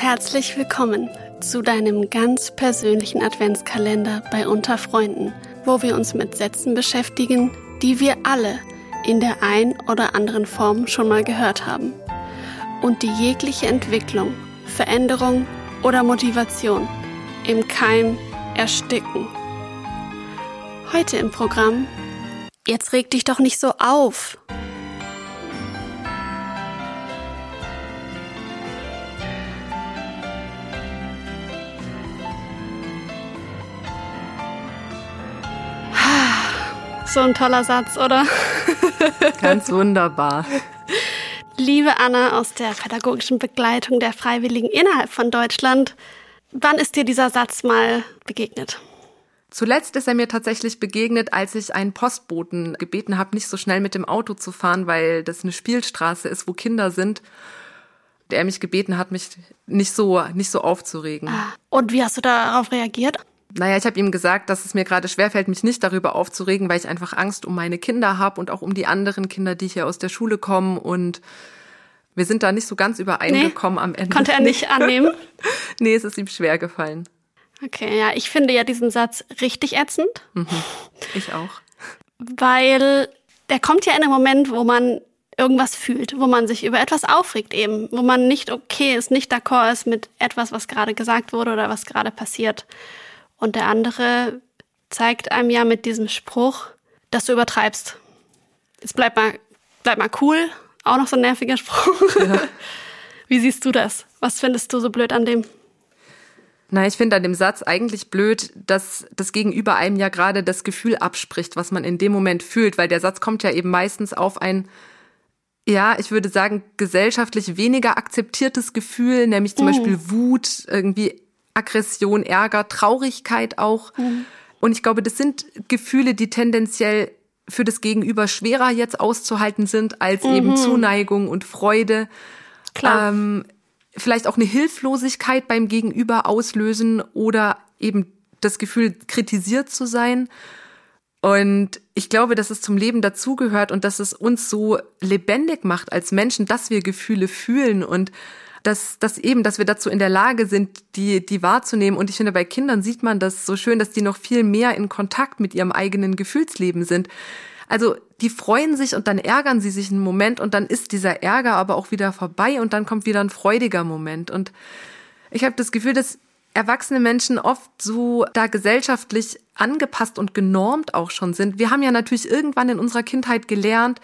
herzlich willkommen zu deinem ganz persönlichen Adventskalender bei Unter Freunden, wo wir uns mit Sätzen beschäftigen, die wir alle in der ein oder anderen Form schon mal gehört haben und die jegliche Entwicklung, Veränderung oder Motivation im Keim ersticken. Heute im Programm Jetzt reg dich doch nicht so auf. So ein toller Satz, oder? Ganz wunderbar. Liebe Anna aus der pädagogischen Begleitung der Freiwilligen innerhalb von Deutschland, wann ist dir dieser Satz mal begegnet? Zuletzt ist er mir tatsächlich begegnet, als ich einen Postboten gebeten habe, nicht so schnell mit dem Auto zu fahren, weil das eine Spielstraße ist, wo Kinder sind. Der mich gebeten hat, mich nicht so nicht so aufzuregen. Ah, und wie hast du darauf reagiert? Naja, ich habe ihm gesagt, dass es mir gerade schwerfällt, mich nicht darüber aufzuregen, weil ich einfach Angst um meine Kinder habe und auch um die anderen Kinder, die hier aus der Schule kommen. Und wir sind da nicht so ganz übereingekommen nee, am Ende. Konnte er nicht annehmen? nee, es ist ihm schwer gefallen. Okay, ja, ich finde ja diesen Satz richtig ätzend. Mhm, ich auch. Weil der kommt ja in einem Moment, wo man irgendwas fühlt, wo man sich über etwas aufregt eben, wo man nicht okay ist, nicht d'accord ist mit etwas, was gerade gesagt wurde oder was gerade passiert. Und der andere zeigt einem ja mit diesem Spruch, dass du übertreibst. Jetzt bleib mal, bleib mal cool. Auch noch so ein nerviger Spruch. Ja. Wie siehst du das? Was findest du so blöd an dem? Na, ich finde an dem Satz eigentlich blöd, dass das Gegenüber einem ja gerade das Gefühl abspricht, was man in dem Moment fühlt, weil der Satz kommt ja eben meistens auf ein, ja, ich würde sagen, gesellschaftlich weniger akzeptiertes Gefühl, nämlich zum mhm. Beispiel Wut, irgendwie Aggression, Ärger, Traurigkeit auch. Mhm. Und ich glaube, das sind Gefühle, die tendenziell für das Gegenüber schwerer jetzt auszuhalten sind als mhm. eben Zuneigung und Freude. Klar. Ähm, vielleicht auch eine Hilflosigkeit beim Gegenüber auslösen oder eben das Gefühl, kritisiert zu sein. Und ich glaube, dass es zum Leben dazugehört und dass es uns so lebendig macht als Menschen, dass wir Gefühle fühlen und dass, dass eben, dass wir dazu in der Lage sind, die, die wahrzunehmen. Und ich finde, bei Kindern sieht man das so schön, dass die noch viel mehr in Kontakt mit ihrem eigenen Gefühlsleben sind. Also die freuen sich und dann ärgern sie sich einen Moment und dann ist dieser Ärger aber auch wieder vorbei und dann kommt wieder ein freudiger Moment. Und ich habe das Gefühl, dass erwachsene Menschen oft so da gesellschaftlich angepasst und genormt auch schon sind. Wir haben ja natürlich irgendwann in unserer Kindheit gelernt,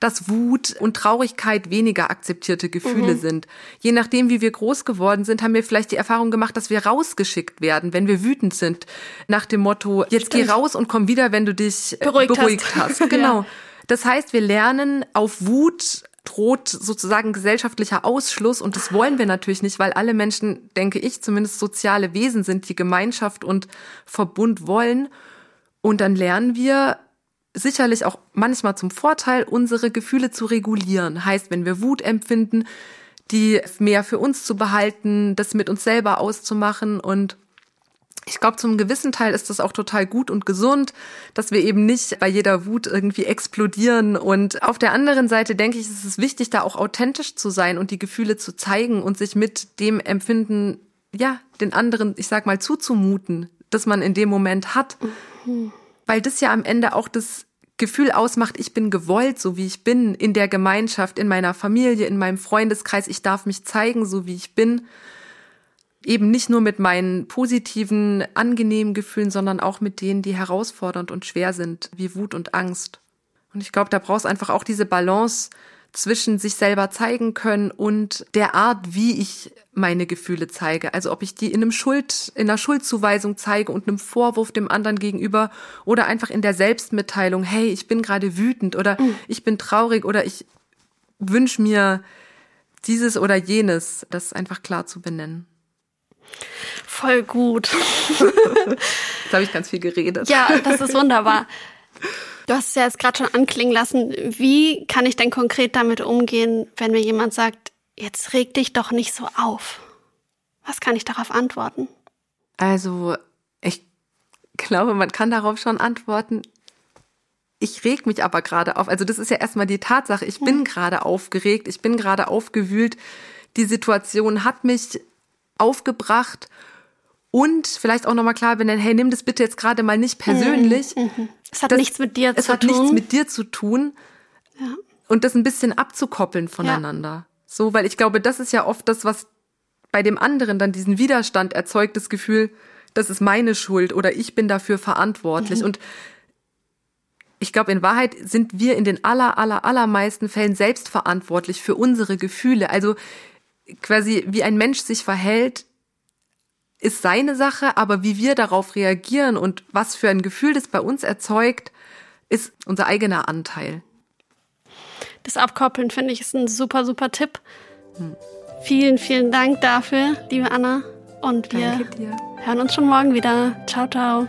dass Wut und Traurigkeit weniger akzeptierte Gefühle mhm. sind. Je nachdem, wie wir groß geworden sind, haben wir vielleicht die Erfahrung gemacht, dass wir rausgeschickt werden, wenn wir wütend sind. Nach dem Motto, jetzt Stimmt. geh raus und komm wieder, wenn du dich äh, beruhigt, beruhigt hast. hast. Genau. ja. Das heißt, wir lernen auf Wut droht sozusagen gesellschaftlicher Ausschluss und das wollen wir natürlich nicht, weil alle Menschen, denke ich, zumindest soziale Wesen sind, die Gemeinschaft und Verbund wollen. Und dann lernen wir sicherlich auch manchmal zum Vorteil, unsere Gefühle zu regulieren. Heißt, wenn wir Wut empfinden, die mehr für uns zu behalten, das mit uns selber auszumachen und ich glaube, zum gewissen Teil ist das auch total gut und gesund, dass wir eben nicht bei jeder Wut irgendwie explodieren. Und auf der anderen Seite denke ich, ist es wichtig, da auch authentisch zu sein und die Gefühle zu zeigen und sich mit dem Empfinden, ja, den anderen, ich sag mal, zuzumuten, das man in dem Moment hat. Mhm. Weil das ja am Ende auch das Gefühl ausmacht, ich bin gewollt, so wie ich bin, in der Gemeinschaft, in meiner Familie, in meinem Freundeskreis, ich darf mich zeigen, so wie ich bin. Eben nicht nur mit meinen positiven, angenehmen Gefühlen, sondern auch mit denen, die herausfordernd und schwer sind, wie Wut und Angst. Und ich glaube, da brauchst einfach auch diese Balance zwischen sich selber zeigen können und der Art, wie ich meine Gefühle zeige. Also ob ich die in einem Schuld, in einer Schuldzuweisung zeige und einem Vorwurf dem anderen gegenüber oder einfach in der Selbstmitteilung, hey, ich bin gerade wütend oder mhm. ich bin traurig oder ich wünsche mir dieses oder jenes, das einfach klar zu benennen. Voll gut. Jetzt habe ich ganz viel geredet. Ja, das ist wunderbar. Du hast es ja jetzt gerade schon anklingen lassen. Wie kann ich denn konkret damit umgehen, wenn mir jemand sagt, jetzt reg dich doch nicht so auf? Was kann ich darauf antworten? Also, ich glaube, man kann darauf schon antworten. Ich reg mich aber gerade auf. Also, das ist ja erstmal die Tatsache. Ich bin hm. gerade aufgeregt. Ich bin gerade aufgewühlt. Die Situation hat mich aufgebracht und vielleicht auch nochmal klar benennen, hey, nimm das bitte jetzt gerade mal nicht persönlich. Mhm, mhm. Es hat das, nichts mit dir zu tun. Es hat nichts mit dir zu tun. Ja. Und das ein bisschen abzukoppeln voneinander. Ja. So, weil ich glaube, das ist ja oft das, was bei dem anderen dann diesen Widerstand erzeugt, das Gefühl, das ist meine Schuld oder ich bin dafür verantwortlich. Mhm. Und ich glaube, in Wahrheit sind wir in den aller, aller, allermeisten Fällen selbst verantwortlich für unsere Gefühle. Also quasi, wie ein Mensch sich verhält, ist seine Sache, aber wie wir darauf reagieren und was für ein Gefühl das bei uns erzeugt, ist unser eigener Anteil. Das Abkoppeln finde ich ist ein super, super Tipp. Hm. Vielen, vielen Dank dafür, liebe Anna. Und wir hören uns schon morgen wieder. Ciao, ciao.